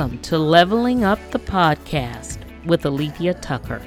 Welcome to Leveling Up the Podcast with Alethea Tucker.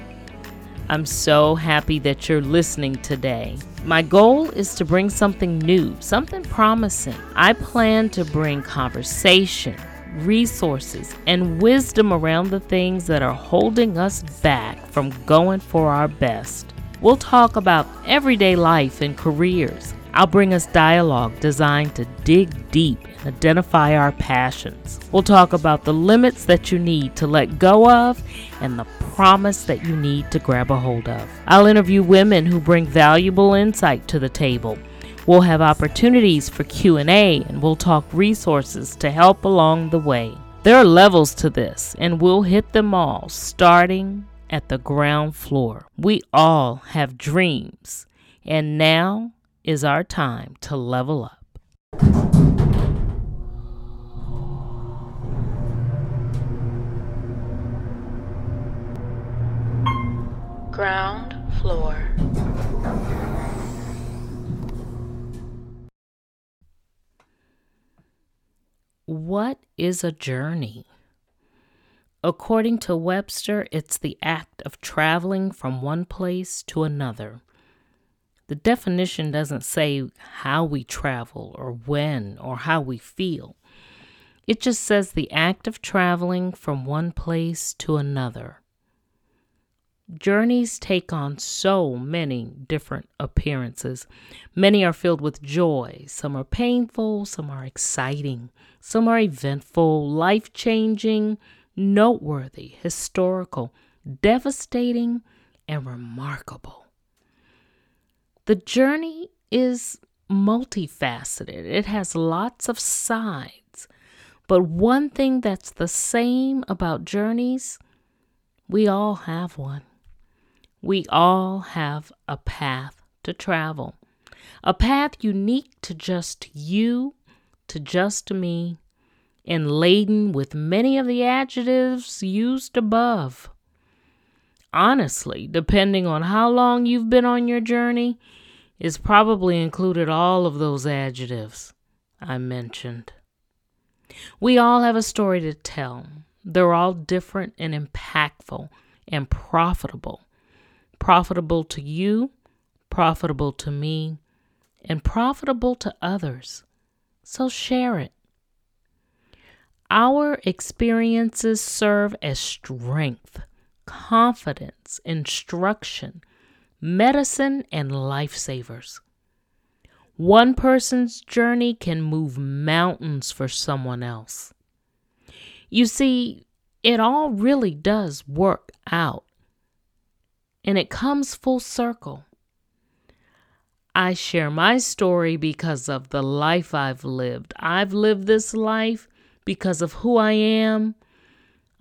I'm so happy that you're listening today. My goal is to bring something new, something promising. I plan to bring conversation, resources, and wisdom around the things that are holding us back from going for our best. We'll talk about everyday life and careers. I'll bring us dialogue designed to dig deep and identify our passions. We'll talk about the limits that you need to let go of and the promise that you need to grab a hold of. I'll interview women who bring valuable insight to the table. We'll have opportunities for Q&A and we'll talk resources to help along the way. There are levels to this and we'll hit them all starting at the ground floor. We all have dreams and now is our time to level up. Ground floor. What is a journey? According to Webster, it's the act of traveling from one place to another the definition doesn't say how we travel or when or how we feel. It just says the act of traveling from one place to another. Journeys take on so many different appearances. Many are filled with joy, some are painful, some are exciting, some are eventful, life changing, noteworthy, historical, devastating, and remarkable. The journey is multifaceted, it has lots of sides. But one thing that's the same about journeys, we all have one. We all have a path to travel, a path unique to just you, to just me, and laden with many of the adjectives used above. Honestly, depending on how long you've been on your journey, is probably included all of those adjectives I mentioned. We all have a story to tell. They're all different and impactful and profitable. Profitable to you, profitable to me, and profitable to others. So share it. Our experiences serve as strength, confidence, instruction, medicine, and lifesavers. One person's journey can move mountains for someone else. You see, it all really does work out, and it comes full circle. I share my story because of the life I've lived. I've lived this life because of who I am.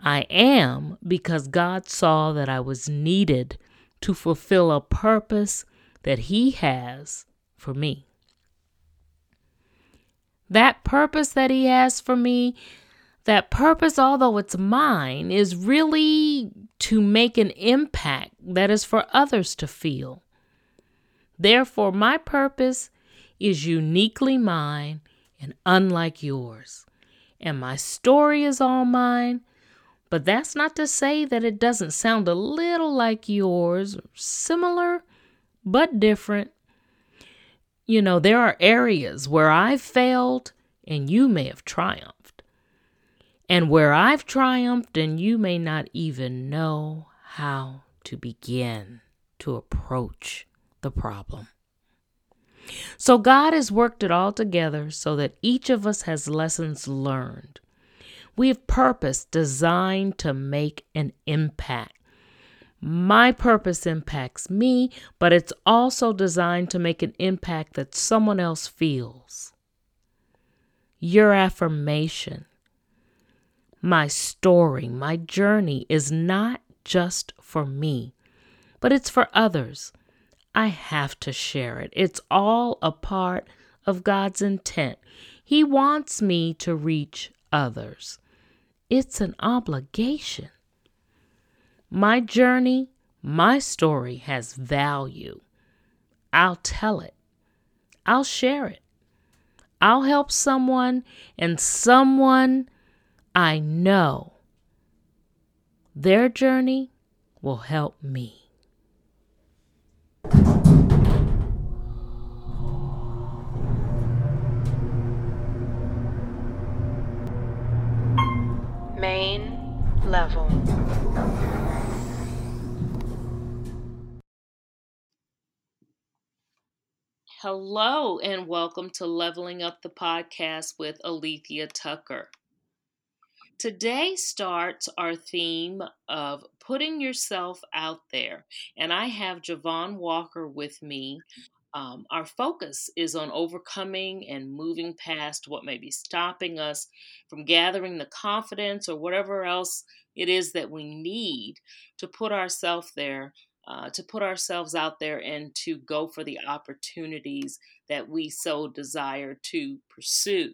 I am because God saw that I was needed to fulfill a purpose that He has for me. That purpose that He has for me, that purpose, although it's mine, is really to make an impact that is for others to feel. Therefore, my purpose is uniquely mine and unlike yours. And my story is all mine, but that's not to say that it doesn't sound a little like yours, similar but different. You know, there are areas where I've failed and you may have triumphed, and where I've triumphed and you may not even know how to begin to approach the problem. So, God has worked it all together so that each of us has lessons learned we have purpose designed to make an impact. My purpose impacts me, but it's also designed to make an impact that someone else feels. Your affirmation, my story, my journey is not just for me, but it's for others. I have to share it. It's all a part of God's intent. He wants me to reach others. It's an obligation. My journey, my story has value. I'll tell it. I'll share it. I'll help someone, and someone I know their journey will help me. Main level. Hello, and welcome to Leveling Up the Podcast with Alethea Tucker. Today starts our theme of putting yourself out there, and I have Javon Walker with me. Um, our focus is on overcoming and moving past what may be stopping us from gathering the confidence or whatever else it is that we need to put ourselves there uh, to put ourselves out there and to go for the opportunities that we so desire to pursue.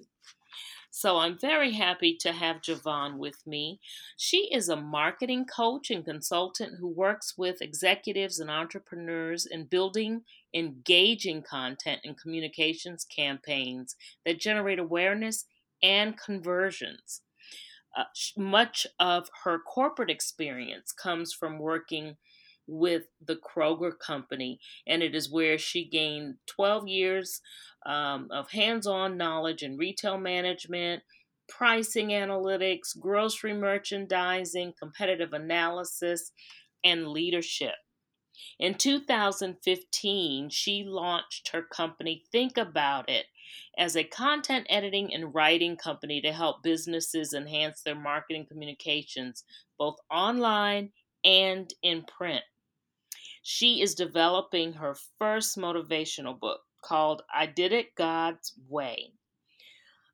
So I'm very happy to have Javon with me. She is a marketing coach and consultant who works with executives and entrepreneurs in building engaging content and communications campaigns that generate awareness and conversions. Uh, much of her corporate experience comes from working with the Kroger Company, and it is where she gained 12 years um, of hands on knowledge in retail management, pricing analytics, grocery merchandising, competitive analysis, and leadership. In 2015, she launched her company Think About It as a content editing and writing company to help businesses enhance their marketing communications both online and in print. She is developing her first motivational book called I Did It God's Way.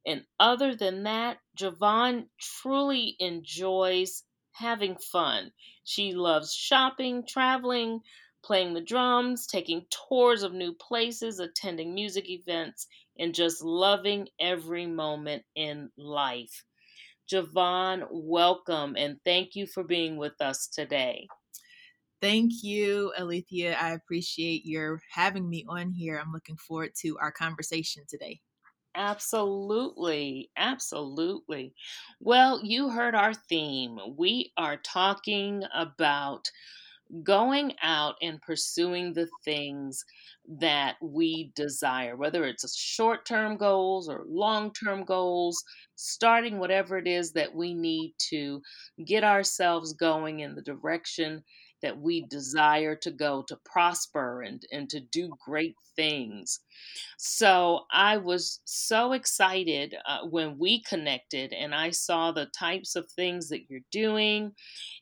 And other than that, Javon truly enjoys having fun. She loves shopping, traveling, playing the drums, taking tours of new places, attending music events, and just loving every moment in life. Javon, welcome and thank you for being with us today. Thank you, Alethea. I appreciate your having me on here. I'm looking forward to our conversation today. Absolutely. Absolutely. Well, you heard our theme. We are talking about going out and pursuing the things that we desire, whether it's short term goals or long term goals, starting whatever it is that we need to get ourselves going in the direction that we desire to go to prosper and, and to do great things. So I was so excited uh, when we connected and I saw the types of things that you're doing.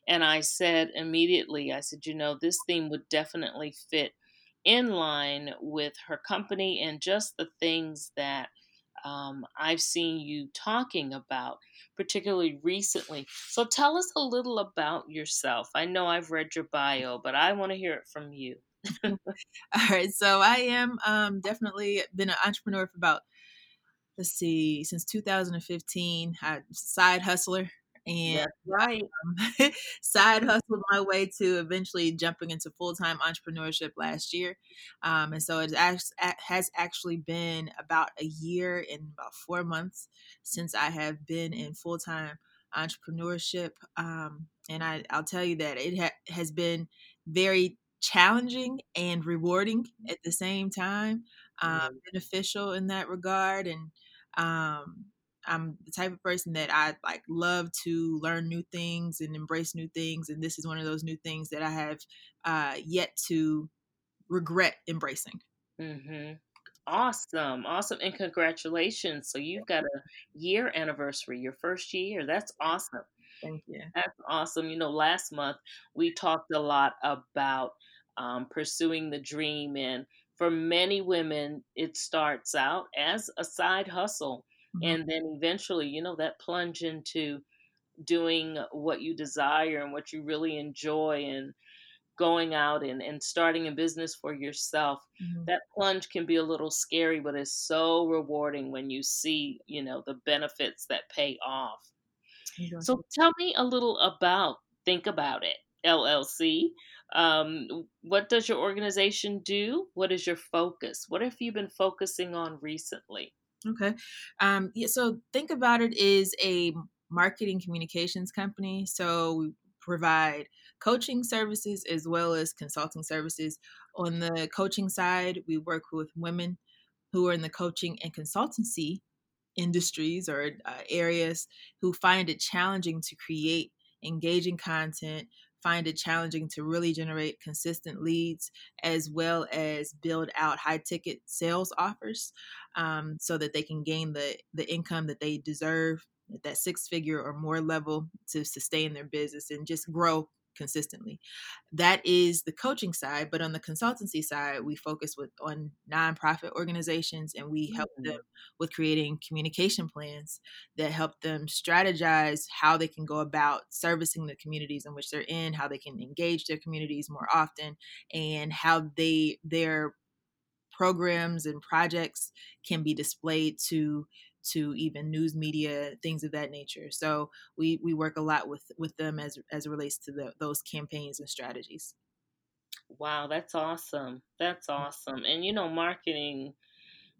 And I said immediately, I said, you know, this theme would definitely fit in line with her company and just the things that um, I've seen you talking about, particularly recently. So tell us a little about yourself. I know I've read your bio, but I want to hear it from you. All right. So I am um, definitely been an entrepreneur for about, let's see, since 2015. I side hustler and right. um, side hustled my way to eventually jumping into full time entrepreneurship last year. Um, and so it has actually been about a year and about four months since I have been in full time entrepreneurship. Um, and I, I'll tell you that it ha- has been very challenging and rewarding at the same time, um, beneficial in that regard. And um, I'm the type of person that I like love to learn new things and embrace new things, and this is one of those new things that I have uh, yet to regret embracing. Mm-hmm. Awesome, awesome, and congratulations! So you've got a year anniversary, your first year. That's awesome. Thank you. That's awesome. You know, last month we talked a lot about um, pursuing the dream, and for many women, it starts out as a side hustle mm-hmm. and then eventually you know that plunge into doing what you desire and what you really enjoy and going out and, and starting a business for yourself mm-hmm. that plunge can be a little scary but it's so rewarding when you see you know the benefits that pay off exactly. so tell me a little about think about it llc um, what does your organization do what is your focus what have you been focusing on recently Okay. Um, yeah, so think about it is a marketing communications company. So we provide coaching services as well as consulting services. On the coaching side, we work with women who are in the coaching and consultancy industries or uh, areas who find it challenging to create engaging content, find it challenging to really generate consistent leads as well as build out high ticket sales offers um, so that they can gain the the income that they deserve at that six figure or more level to sustain their business and just grow consistently. That is the coaching side, but on the consultancy side, we focus with on nonprofit organizations and we help mm-hmm. them with creating communication plans that help them strategize how they can go about servicing the communities in which they're in, how they can engage their communities more often, and how they their programs and projects can be displayed to to even news media things of that nature. So we we work a lot with with them as as it relates to the, those campaigns and strategies. Wow that's awesome. That's mm. awesome. And you know marketing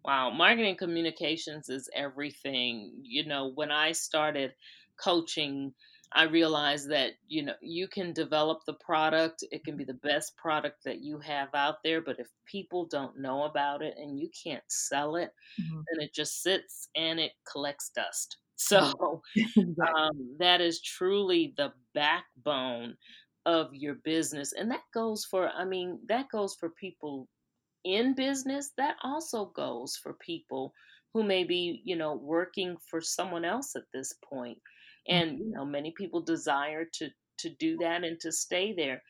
wow marketing communications is everything. You know when i started coaching I realized that you know you can develop the product. It can be the best product that you have out there, but if people don't know about it and you can't sell it, mm-hmm. then it just sits and it collects dust. So um, that is truly the backbone of your business, and that goes for I mean that goes for people in business. That also goes for people who may be you know working for someone else at this point and you know many people desire to to do that and to stay there.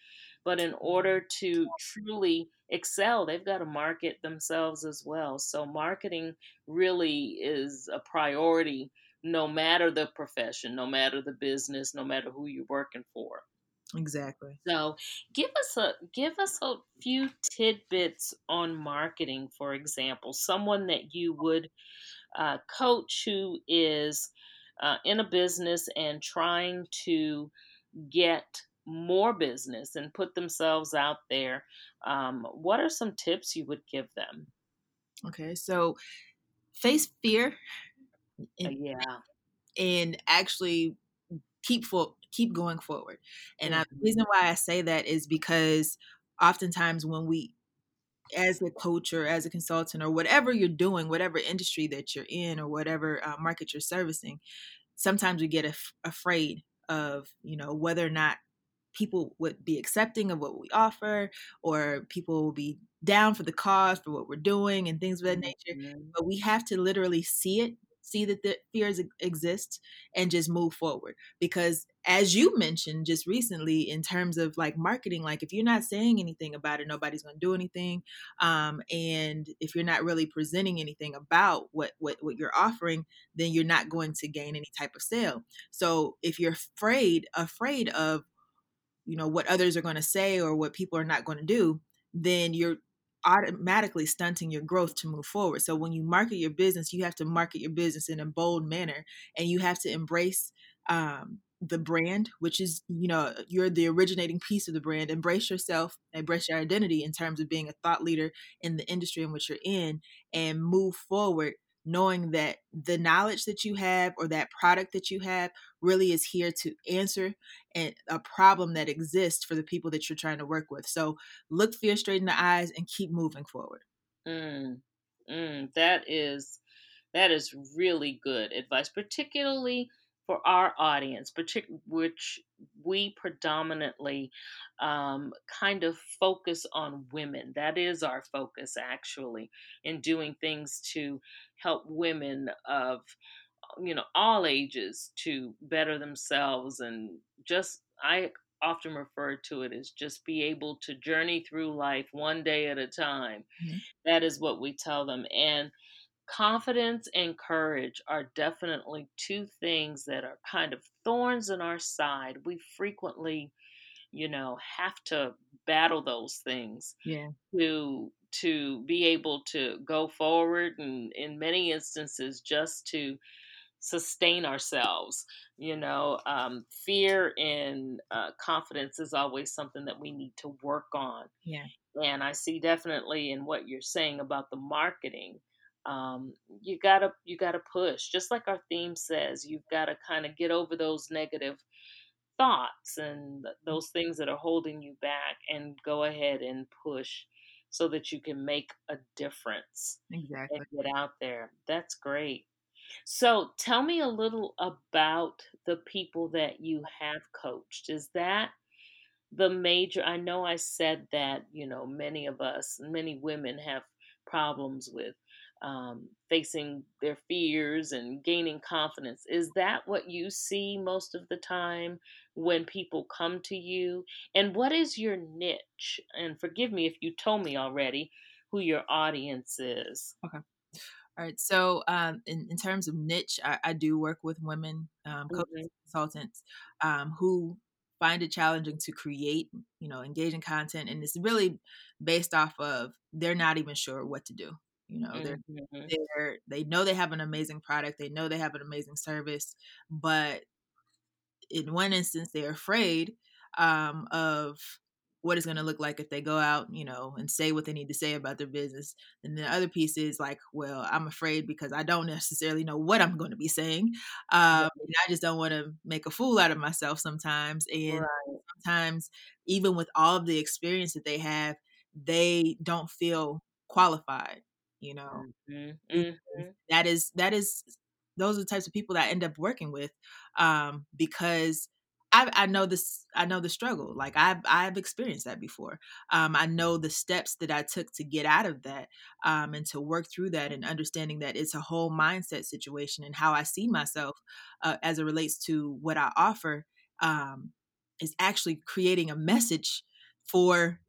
But in order to truly excel they've got to market themselves as well. So marketing really is a priority no matter the profession no matter the business no matter who you're working for. Exactly. So give us a give us a few tidbits on marketing for example. Someone that you would uh, coach who is uh, in a business and trying to get more business and put themselves out there, um, what are some tips you would give them? Okay, so face fear. And, uh, yeah. And actually keep for, keep going forward. And mm-hmm. I, the reason why I say that is because oftentimes when we as a coach or as a consultant or whatever you're doing, whatever industry that you're in or whatever uh, market you're servicing, sometimes we get af- afraid of, you know, whether or not people would be accepting of what we offer or people will be down for the cause for what we're doing and things of that nature. Mm-hmm. But we have to literally see it see that the fears exist and just move forward. Because as you mentioned just recently in terms of like marketing like if you're not saying anything about it nobody's going to do anything um, and if you're not really presenting anything about what, what what you're offering then you're not going to gain any type of sale. So if you're afraid afraid of you know what others are going to say or what people are not going to do then you're automatically stunting your growth to move forward. So when you market your business, you have to market your business in a bold manner and you have to embrace um, the brand, which is, you know, you're the originating piece of the brand. Embrace yourself, embrace your identity in terms of being a thought leader in the industry in which you're in and move forward knowing that the knowledge that you have or that product that you have really is here to answer and a problem that exists for the people that you're trying to work with. So look fear straight in the eyes and keep moving forward. Mm, mm, that is that is really good advice, particularly for our audience, partic- which we predominantly um, kind of focus on women. That is our focus, actually, in doing things to help women of you know all ages to better themselves and just I often refer to it as just be able to journey through life one day at a time. Mm-hmm. That is what we tell them and confidence and courage are definitely two things that are kind of thorns in our side. We frequently, you know, have to battle those things yeah. to to be able to go forward and in many instances just to sustain ourselves you know um, fear and uh, confidence is always something that we need to work on. Yeah. And i see definitely in what you're saying about the marketing um, you gotta you gotta push. Just like our theme says, you've got to kind of get over those negative thoughts and those things that are holding you back, and go ahead and push so that you can make a difference and get out there. That's great. So tell me a little about the people that you have coached. Is that the major I know I said that, you know, many of us, many women have problems with um, facing their fears and gaining confidence. Is that what you see most of the time when people come to you? And what is your niche? And forgive me if you told me already who your audience is. Okay. All right. So, um, in, in terms of niche, I, I do work with women um, coaches, Mhm, consultants um, who find it challenging to create, you know, engaging content, and it's really based off of they're not even sure what to do. You know, they're mhm, they're they know they have an amazing product, they know they have an amazing service, but in one instance they're afraid um, of what it's going to look like if they go out you know and say what they need to say about their business and the other piece is like well i'm afraid because i don't necessarily know what i'm going to be saying um, and i just don't want to make a fool out of myself sometimes and Right. sometimes even with all of the experience that they have they don't feel qualified you know? Mhm, because mhm, that is that is those are the types of people that I end up working with um, because I, I know this I know the struggle like I've I've experienced that before. Um, I know the steps that I took to get out of that um, and to work through that and understanding that it's a whole mindset situation and how I see myself uh, as it relates to what I offer um, is actually creating a message for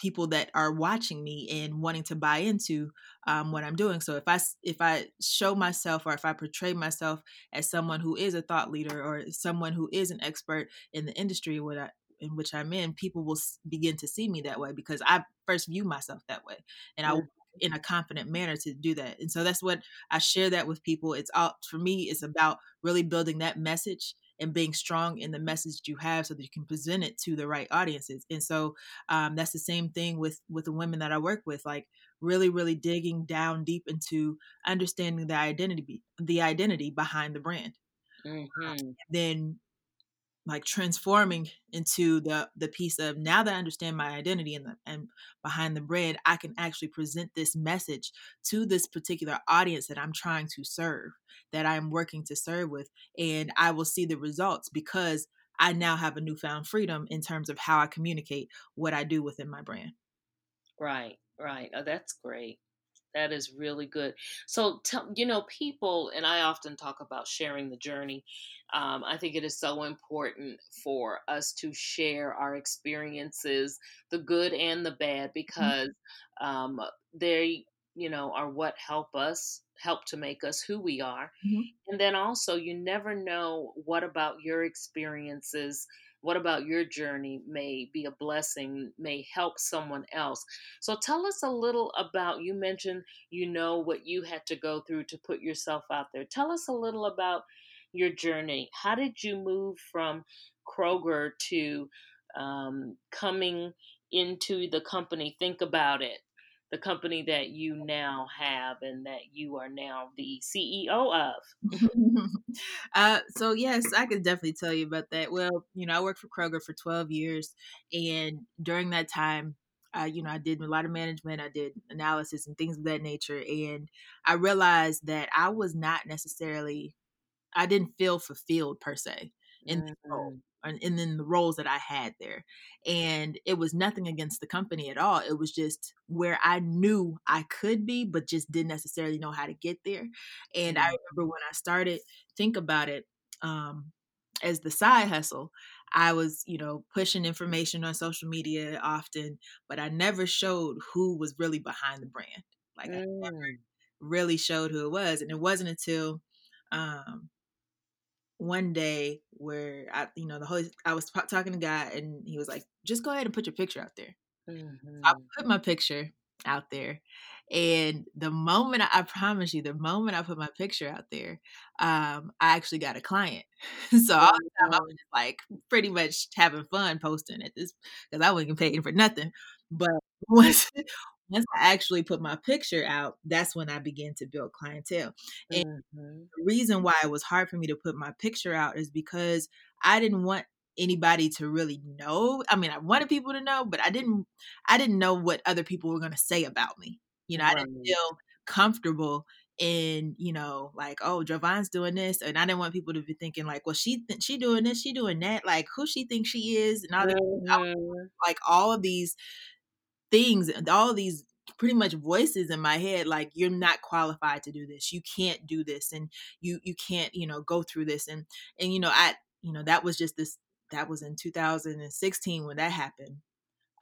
people that are watching me and wanting to buy into um, what I'm doing. So if I if I show myself or if I portray myself as someone who is a thought leader or someone who is an expert in the industry what I, in which I'm in, people will begin to see me that way because I first view myself that way, and I mhm. in a confident manner to do that. And so that's what I share that with people. It's all for me. It's about really building that message and being strong in the message that you have so that you can present it to the right audiences. And so um, that's the same thing with with the women that I work with. Like really really digging down deep into understanding the identity the identity behind the brand Mhm. then like transforming into the the piece of now that I understand my identity and the, and behind the brand I can actually present this message to this particular audience that I'm trying to serve that I'm working to serve with and I will see the results because I now have a newfound freedom in terms of how I communicate what I do within my brand. Right, right. Oh, that's great. That is really good. So, tell, you know, people, and I often talk about sharing the journey. Um, I think it is so important for us to share our experiences, the good and the bad, Mhm, because um, they, you know, are what help us, help to make us who we are. mhm, And then also, you never know what about your experiences, what about your journey may be a blessing, may help someone else. So tell us a little about you mentioned you know what you had to go through to put yourself out there. Tell us a little about your journey. How did you move from Kroger to um, coming into the company? Think about it. The company that you now have and that you are now the CEO of. uh, so yes, I could definitely tell you about that. Well, you know, I worked for Kroger for 12 years, and during that time, uh, you know, I did a lot of management, I did analysis and things of that nature, and I realized that I was not necessarily I didn't feel fulfilled per se in the role Mhm. And and in the roles that I had there. And it was nothing against the company at all. It was just where I knew I could be, but just didn't necessarily know how to get there. And I Mhm. remember when I started think about it um, as the side hustle, I was, you know, pushing information on social media often, but I never showed who was really behind the brand. Like I Mm. really showed who it was. And it wasn't until um, one day where I, you know, the whole I was talking to God, and he was like, "Just go ahead and put your picture out there." So I put my picture out there, and the moment I, I promise you, the moment I put my picture out there, um, I actually got a client. so all the time I was just like pretty much having fun posting at this because I wasn't getting paid for nothing. But once once I actually put my picture out, that's when I began to build clientele. And Mm-hmm. the reason why it was hard for me to put my picture out is because I didn't want anybody to really know. I mean, I wanted people to know, but I didn't I didn't know what other people were going to say about me. You know, I didn't feel comfortable in, you know, like, oh, Javon's doing this, and I didn't want people to be thinking like, well, she th- she doing this, she doing that, like who she thinks she is, and all these, I was Mhm. like all of these things, and all these pretty much voices in my head like you're not qualified to do this. You can't do this and you you can't you know go through this. And and you know i you know that was just this that was in 2016 when that happened.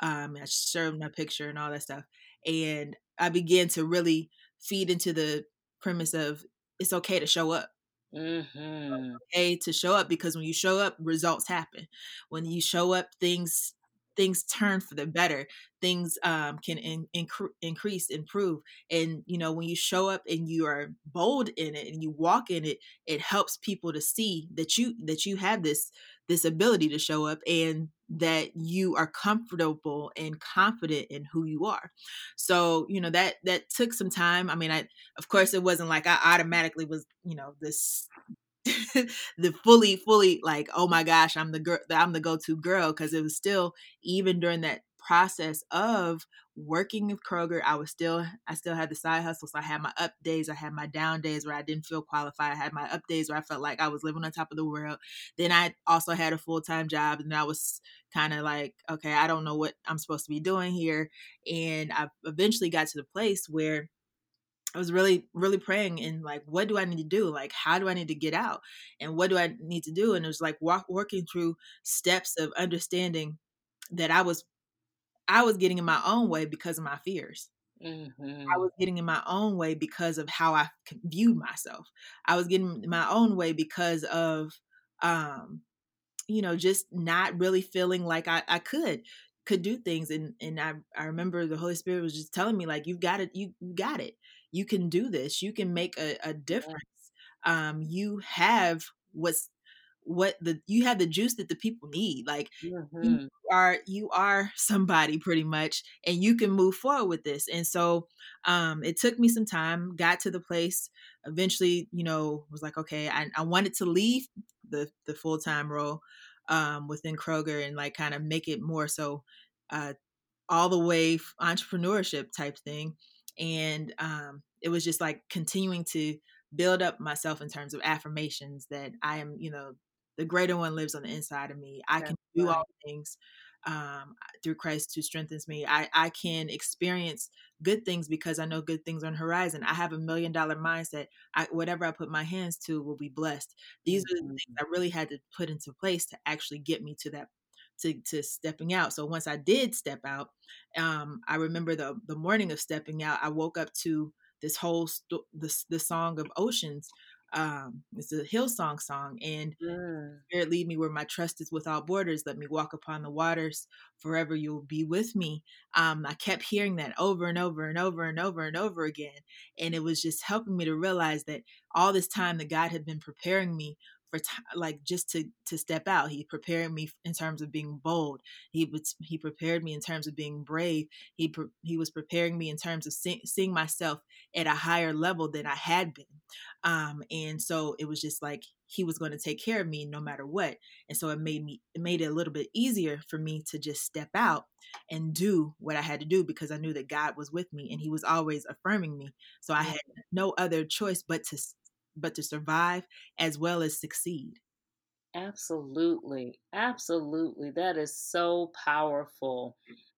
Um i showed my picture and all that stuff and i began to really feed into the premise of it's okay to show up. Mhm. okay to show up because when you show up results happen. When you show up things things turn for the better things um, can in, incre- increase improve and you know when you show up and you are bold in it and you walk in it it helps people to see that you that you have this this ability to show up and that you are comfortable and confident in who you are. So you know that that took some time. I mean i of course it wasn't like i automatically was you know this the fully fully like oh my gosh i'm the girl i'm the go-to girl because it was still even during that process of working with kroger i was still i still had the side hustles. I had my up days i had my down days where i didn't feel qualified. I had my up days where i felt like i was living on top of the world. Then i also had a full-time job and i was kind of like okay i don't know what i'm supposed to be doing here and i eventually got to the place where I was really, really praying and like, what do I need to do? Like, how do I need to get out? And what do I need to do? And it was like walk, working through steps of understanding that I was, I was getting in my own way because of my fears. Mhm. I was getting in my own way because of how I viewed myself. I was getting in my own way because of, um, you know, just not really feeling like I, I could could do things and and I, I remember the Holy Spirit was just telling me like you've got it you, you got it you can do this you can make a, a difference um you have what's what the you have the juice that the people need like you Mhm. are you are somebody pretty much and you can move forward with this and so um it took me some time got to the place eventually you know was like okay i, I wanted to leave the the full-time role um within kroger and like kind of make it more so uh all the way entrepreneurship type thing and um it was just like continuing to build up myself in terms of affirmations that i am you know the greater one lives on the inside of me. I can do right. all things um, through christ who strengthens me. I, I can experience good things because i know good things on the horizon. I have a million dollar mindset. I, whatever i put my hands to will be blessed. These are the things i really had to put into place to actually get me to that to, to stepping out so once i did step out um, I remember the the morning of stepping out. I woke up to this whole sto- this the song of oceans. Um, it's a Hillsong song, and Mm. Spirit lead me where my trust is without borders. Let me walk upon the waters. Forever you'll be with me. Um, I kept hearing that over and over and over and over and over again, and it was just helping me to realize that all this time that God had been preparing me for t- like just to to step out. He prepared me in terms of being bold. He was he prepared me in terms of being brave. He pre- he was preparing me in terms of see- seeing myself at a higher level than I had been. Um, and so it was just like he was going to take care of me no matter what. And so it made me it made it a little bit easier for me to just step out and do what I had to do because I knew that God was with me and he was always affirming me. So I had no other choice but to but to survive as well as succeed. Absolutely. Absolutely. That is so powerful.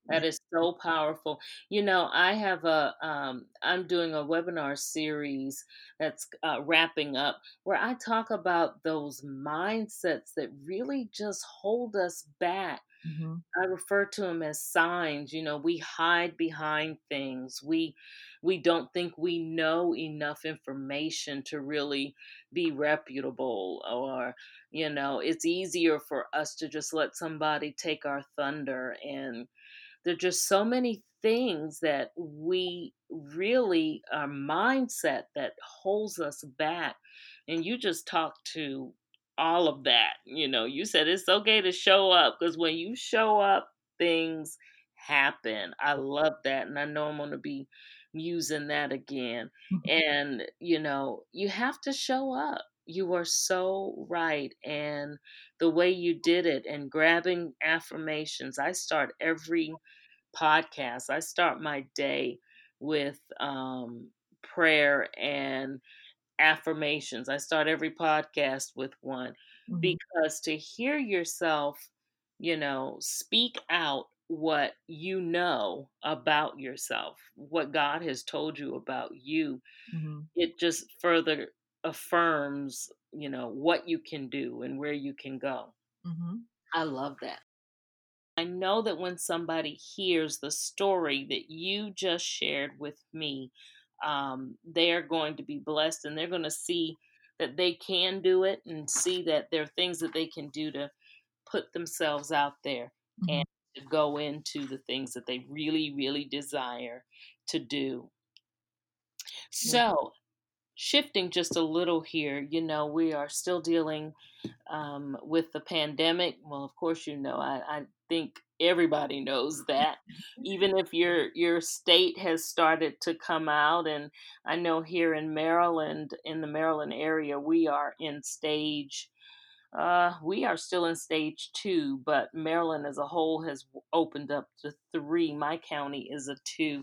That is so powerful. You know, I have a um I'm doing a webinar series that's uh, wrapping up where I talk about those mindsets that really just hold us back hmm I refer to them as signs. You know, we hide behind things. We we don't think we know enough information to really be reputable or you know, it's easier for us to just let somebody take our thunder and there're just so many things that we really our mindset that holds us back and you just talked to all of that you know you said it's okay to show up because when you show up things happen. I love that. And I know I'm going to be using that again. And, you know, you have to show up. You are so right. And the way you did it and grabbing affirmations, I start every podcast, I start my day with um, prayer and affirmations. I start every podcast with one Mhm. because to hear yourself, you know, speak out what you know about yourself, what God has told you about you, Mhm. it just further affirms, you know, what you can do and where you can go. Mhm. I love that. I know that when somebody hears the story that you just shared with me, um, they're going to be blessed and they're going to see that they can do it and see that there are things that they can do to put themselves out there Mhm. and to go into the things that they really, really desire to do. So, shifting just a little here, you know, we are still dealing um, with the pandemic. Well, of course, you know, I, I think everybody knows that. Even if your your state has started to come out, and I know here in Maryland, in the Maryland area, we are in stage. Uh, we are still in stage two, but Maryland as a whole has opened up to three. My county is a two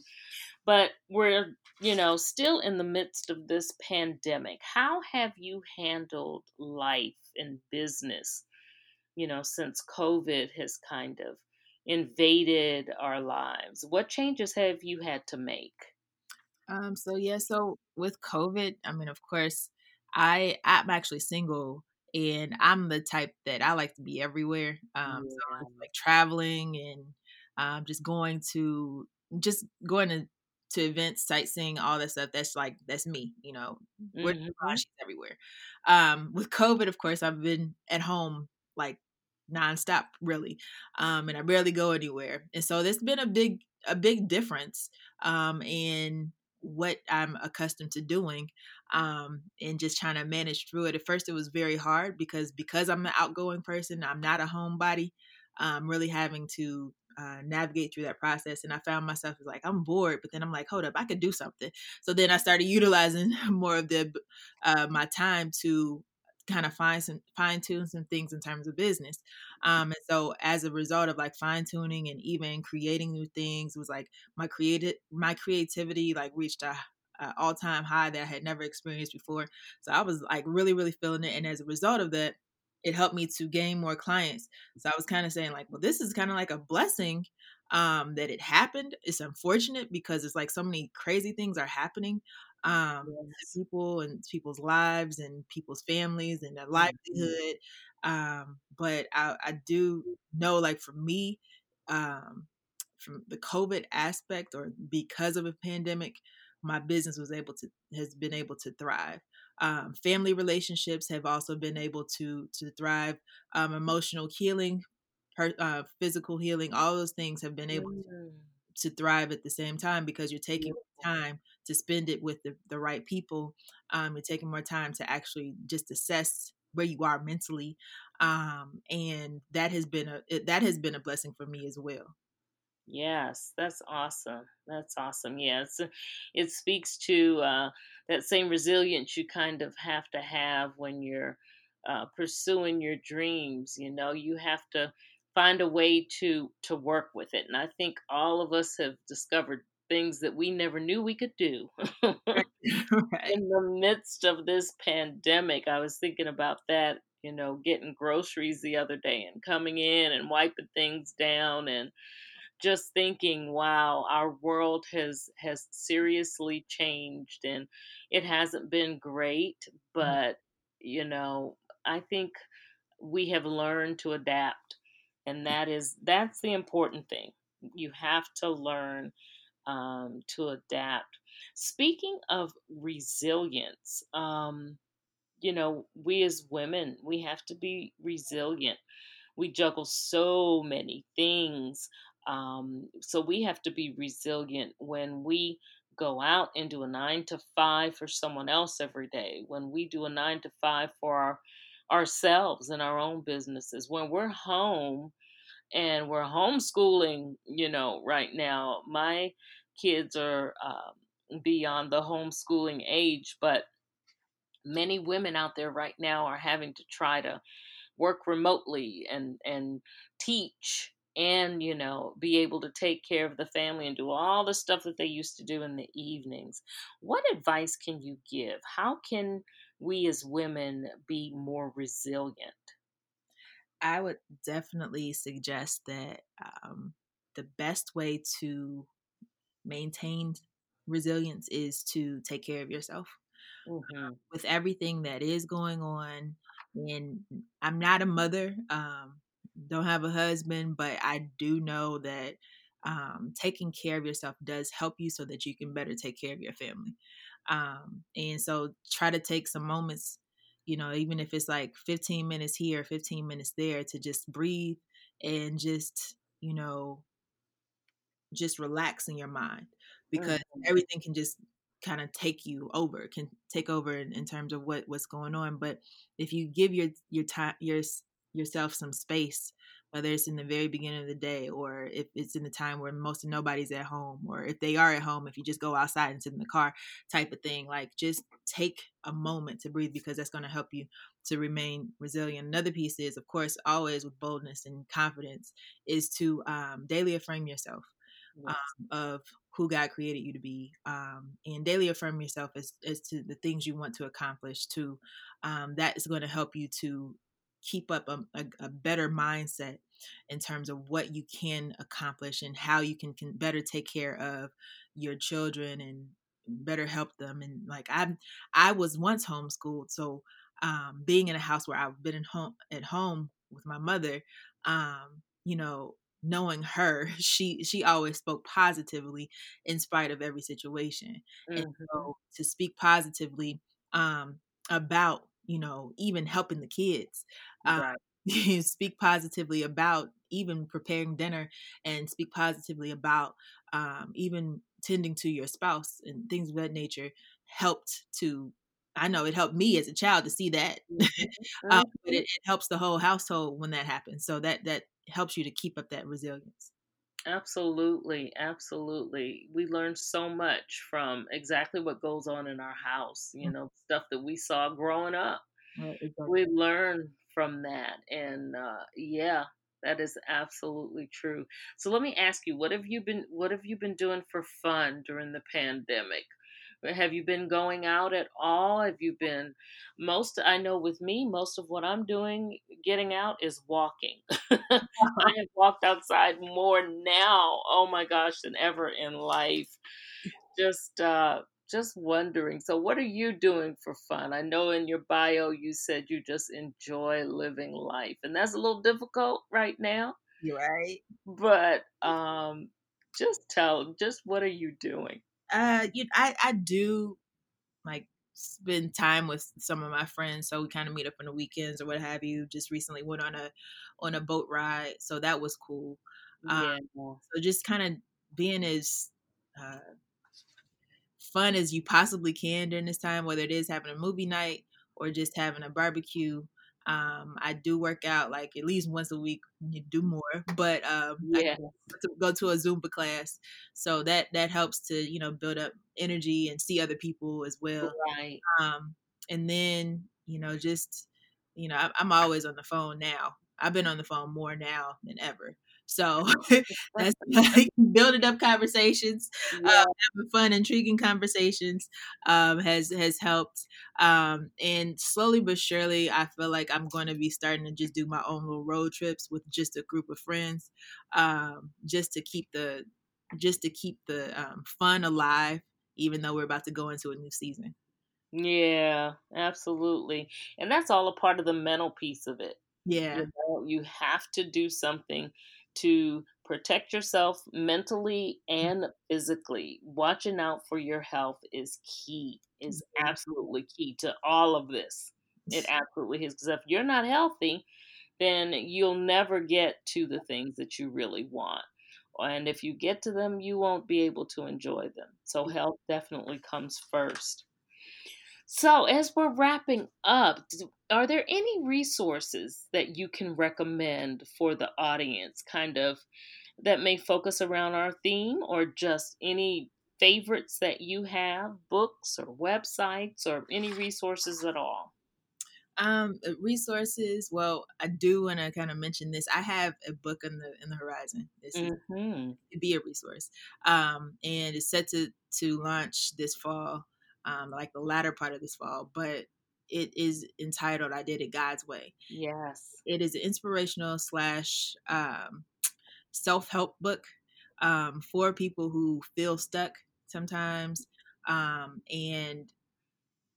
but we're you know still in the midst of this pandemic. How have you handled life and business you know since covid has kind of invaded our lives? What changes have you had to make? Um, so yeah, so with COVID, I mean, of course, I I'm actually single and I'm the type that I like to be everywhere. Um, so yeah. it's like traveling and um, just going to just going to to events, sightseeing, all that stuff. That's like that's me, you know. Where hmm she's everywhere. Um, with COVID, of course, I've been at home like nonstop, really, um, and I barely go anywhere. And so there's been a big a big difference um, in what I'm accustomed to doing um, and just trying to manage through it. At first, it was very hard because because I'm an outgoing person, I'm not a homebody. Um, really having to uh, navigate through that process, and I found myself like I'm bored, but then I'm like, hold up, I could do something. So then I started utilizing more of the uh, my time to kind of find some fine tune some things in terms of business. Um, and so as a result of like fine tuning and even creating new things, it was like my creative my creativity like reached a, a all time high that I had never experienced before. So I was like really really feeling it, and as a result of that, it helped me to gain more clients. So I was kind of saying like, well, this is kind of like a blessing um, that it happened. It's unfortunate because it's like so many crazy things are happening um, yes people and people's lives and people's families and their Mhm. livelihood. Um, but I, I do know, like for me, um, from the COVID aspect or because of a pandemic, my business was able to has been able to thrive. Um, family relationships have also been able to to thrive. Um, emotional healing, per, uh, physical healing, all those things have been able Mm, to thrive at the same time because you're taking time to spend it with the, the right people. Um, you're taking more time to actually just assess where you are mentally, um, and that has been a it, that has been a blessing for me as well. Yes, that's awesome. That's awesome. Yes, it speaks to uh, that same resilience you kind of have to have when you're uh, pursuing your dreams. You know, you have to find a way to to work with it, and I think all of us have discovered things that we never knew we could do. Right. right. In the midst of this pandemic, I was thinking about that. You know, getting groceries the other day and coming in and wiping things down and just thinking wow our world has has seriously changed and it hasn't been great Mhm. but you know i think we have learned to adapt and that is that's the important thing you have to learn um, to adapt speaking of resilience um, you know we as women we have to be resilient we juggle so many things. Um, so we have to be resilient when we go out and do a nine to five for someone else every day, when we do a nine to five for our, ourselves and our own businesses, when we're home and we're homeschooling, you know, right now. My kids are um, beyond the homeschooling age, but many women out there right now are having to try to work remotely and and teach and you know be able to take care of the family and do all the stuff that they used to do in the evenings what advice can you give how can we as women be more resilient I would definitely suggest that um, the best way to maintain resilience is to take care of yourself. mm-hmm. With everything that is going on, and I'm not a mother, um, don't have a husband, but I do know that um, taking care of yourself does help you so that you can better take care of your family. Um, and so try to take some moments you know, even if it's like 15 minutes here, 15 minutes there, to just breathe and just, you know, just relax in your mind because mm-hmm. everything can just kind of take you over, can take over in, in terms of what what's going on. But if you give your your time your yourself some space whether it's in the very beginning of the day or if it's in the time where most of nobody's at home or if they are at home if you just go outside and sit in the car type of thing like just take a moment to breathe because that's going to help you to remain resilient another piece is of course always with boldness and confidence is to um, daily affirm yourself yes. um, of who God created you to be, um, and daily affirm yourself as, as to the things you want to accomplish. To um, that is going to help you to keep up a, a, a, better mindset in terms of what you can accomplish and how you can, can better take care of your children and better help them and like i i was once homeschooled so um being in a house where i've been in home at home with my mother um you know knowing her she she always spoke positively in spite of every situation mm-hmm. and so to speak positively um about you know even helping the kids um, right. speak positively about even preparing dinner and speak positively about um, even tending to your spouse and things of that nature helped to i know it helped me as a child to see that mm-hmm. um, but it, it helps the whole household when that happens so that that helps you to keep up that resilience Absolutely, absolutely. We learn so much from exactly what goes on in our house, you mm. know, stuff that we saw growing up. Right, exactly. We learn from that. And uh, yeah, that is absolutely true. So let me ask you, what have you been what have you been doing for fun during the pandemic? Have you been going out at all? Have you been most I know with me, most of what I'm doing getting out is walking. I have walked outside more now, oh my gosh, than ever in life. Just uh just wondering. So, what are you doing for fun? I know in your bio you said you just enjoy living life, and that's a little difficult right now. Right. But um, just tell, just what are you doing? Uh, you, I, I do like spend time with some of my friends, so we kind of meet up on the weekends or what have you. Just recently went on a on a boat ride, so that was cool. Um, yeah. So just kind of being as uh, fun as you possibly can during this time, whether it is having a movie night or just having a barbecue. Um, I do work out like at least once a week. You do more, but um, yeah, to go to a Zumba class, so that that helps to you know build up energy and see other people as well. Right. Um, and then you know just you know I'm always on the phone now. I've been on the phone more now than ever. So that's like building up conversations, uh, yeah. uh, having fun, intriguing conversations um, has has helped. Um, and slowly but surely, I feel like I'm going to be starting to just do my own little road trips with just a group of friends, um, just to keep the just to keep the um, fun alive, even though we're about to go into a new season. Yeah, absolutely. And that's all a part of the mental piece of it. Yeah. You, know, you have to do something to protect yourself mentally mm. and physically. Watching out for your health is key, is absolutely key to all of this. It absolutely is. Because if you're not healthy, then you'll never get to the things that you really want. And if you get to them, you won't be able to enjoy them. So, health definitely comes first. So, as we're wrapping up, are there any resources that you can recommend for the audience, kind of that may focus around our theme, or just any favorites that you have, books or websites, or any resources at all? Um, uh, resources. Well, I do want to kind of mention this. I have a book in the in the horizon. This mm-hmm. is be a resource, um, and it's set to to launch this fall, um, like the latter part of this fall. But it is entitled "I Did It God's Way." Yes, it is an inspirational slash um, self help book um, for people who feel stuck sometimes um, and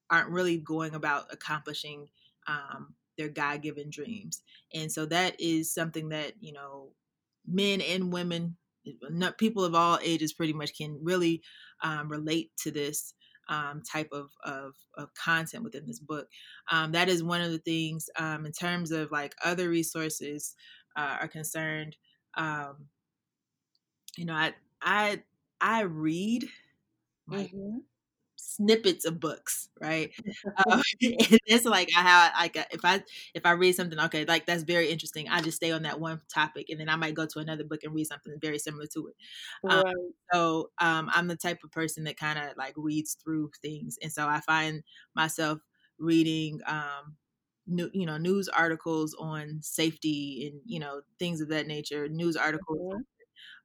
aren't really going about accomplishing um, their God given dreams. And so that is something that, you know, men and women, people of all ages pretty much can really um, relate to this um, type of, of, of, content within this book. Um, that is one of the things um, in terms of like other resources uh, are concerned. Um, you know, I, I, I read like mm-hmm snippets of books, right? um, and it's like how like uh, if I if I read something, okay, like that's very interesting. I just stay on that one topic, and then I might go to another book and read something very similar to it. Um, right. so um, I'm the type of person that kind of like reads through things, and so I find myself reading. Um, New, you know news articles on safety and you know things of that nature news articles mm-hmm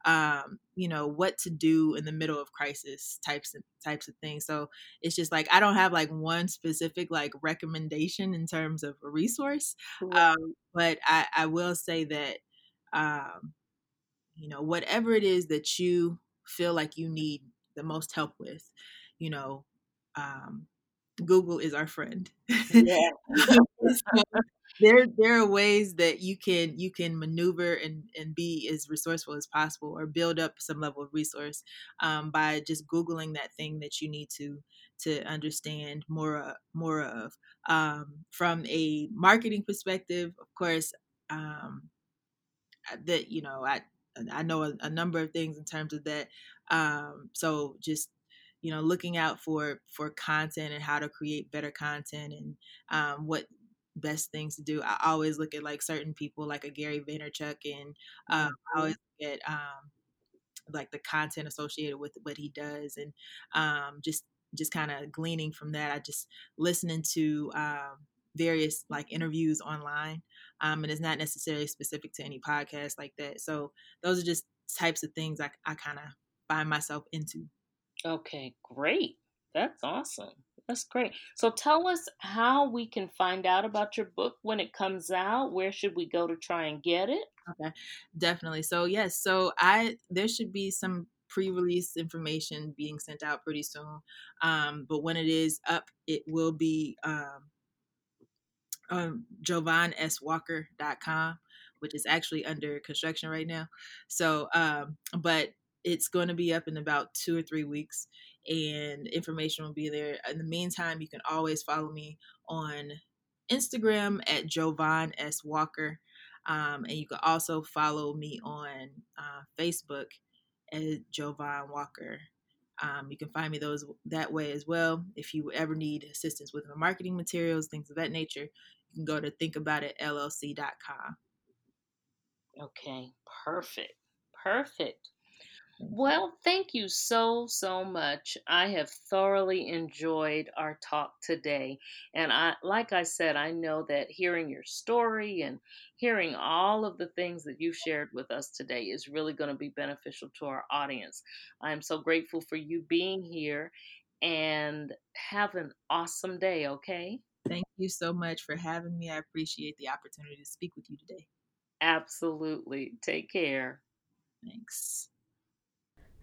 um, you know what to do in the middle of crisis types of types of things. So it's just like i don't have like one specific like recommendation in terms of a resource um, but I, I will say that um, you know whatever it is that you feel like you need the most help with you know um, google is our friend. Yeah there there are ways that you can you can maneuver and and be as resourceful as possible or build up some level of resource um, by just googling that thing that you need to to understand more uh, more of um, from a marketing perspective of course um, that you know i i know a, a, number of things in terms of that um, so just you know looking out for for content and how to create better content and um, what best things to do. I always look at like certain people like a Gary Vaynerchuk and um, I always look at um, like the content associated with what he does and um, just just kind of gleaning from that. I just listening to um, various like interviews online um, and it's not necessarily specific to any podcast like that. So those are just types of things I, I kind of find myself into. Okay, great. That's awesome. That's great. So tell us how we can find out about your book when it comes out. Where should we go to try and get it? Okay, definitely. So yes, so I there should be some pre-release information being sent out pretty soon. Um, but when it is up, it will be um, um, JavonSWalker.com, which is actually under construction right now. So, um, but it's going to be up in about two or three weeks and information will be there. In the meantime, you can always follow me on Instagram at Javon S. Walker. Um, and you can also follow me on uh, Facebook at Javon Walker. Um, you can find me those that way as well. If you ever need assistance with my marketing materials, things of that nature, you can go to thinkaboutitllc.com. Okay, perfect. Perfect. Well, thank you so, so much. I have thoroughly enjoyed our talk today. And I like I said, I know that hearing your story and hearing all of the things that you've shared with us today is really going to be beneficial to our audience. I am so grateful for you being here and have an awesome day, okay? Thank you so much for having me. I appreciate the opportunity to speak with you today. Absolutely. Take care. Thanks.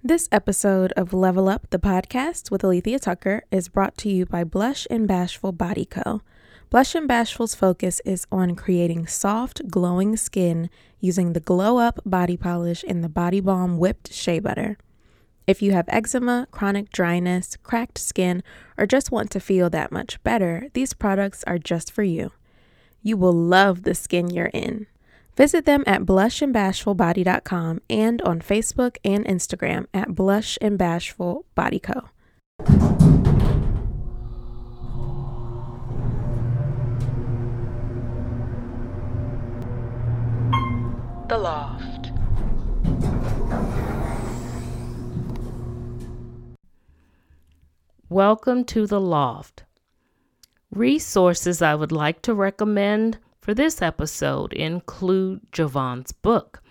This episode of Level Up the podcast with Alethea Tucker is brought to you by Blush and Bashful Body Co. Blush and Bashful's focus is on creating soft, glowing skin using the Glow Up body polish and the Body Balm whipped shea butter. If you have eczema, chronic dryness, cracked skin, or just want to feel that much better, these products are just for you. You will love the skin you're in. Visit them at blushandbashfulbody.com and on Facebook and Instagram at Blush and Bashful Body Co. The Loft. Welcome to The Loft. Resources I would like to recommend for this episode include Javon's book,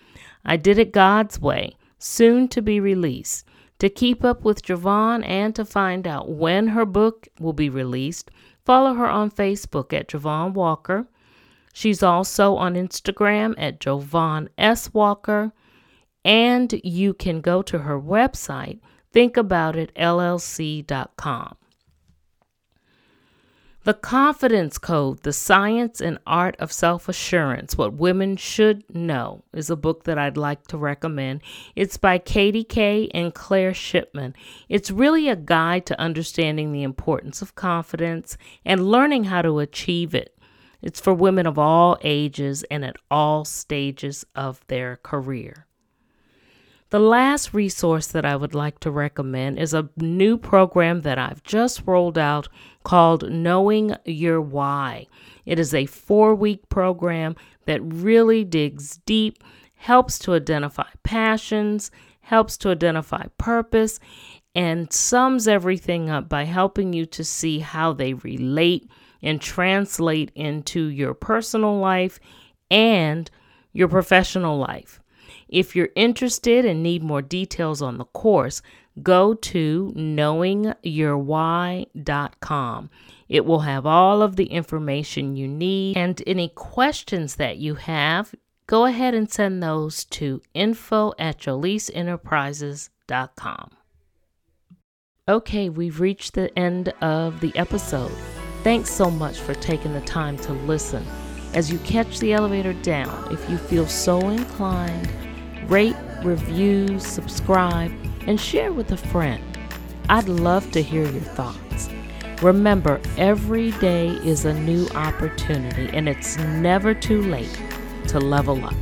I Did It God's Way, soon to be released. To keep up with Javon and to find out when her book will be released, follow her on Facebook at Javon Walker. She's also on Instagram at Javon S. Walker. And you can go to her website, thinkaboutitllc.com. The Confidence Code, The Science and Art of Self Assurance What Women Should Know, is a book that I'd like to recommend. It's by Katty Kay and Claire Shipman. It's really a guide to understanding the importance of confidence and learning how to achieve it. It's for women of all ages and at all stages of their career. The last resource that I would like to recommend is a new program that I've just rolled out called Knowing Your Why. It is a four week program that really digs deep, helps to identify passions, helps to identify purpose, and sums everything up by helping you to see how they relate and translate into your personal life and your professional life. If you're interested and need more details on the course, go to knowingyourwhy.com. It will have all of the information you need and any questions that you have. Go ahead and send those to info at joliceenterprises.com. Okay, we've reached the end of the episode. Thanks so much for taking the time to listen. As you catch the elevator down, if you feel so inclined, Rate, review, subscribe, and share with a friend. I'd love to hear your thoughts. Remember, every day is a new opportunity, and it's never too late to level up.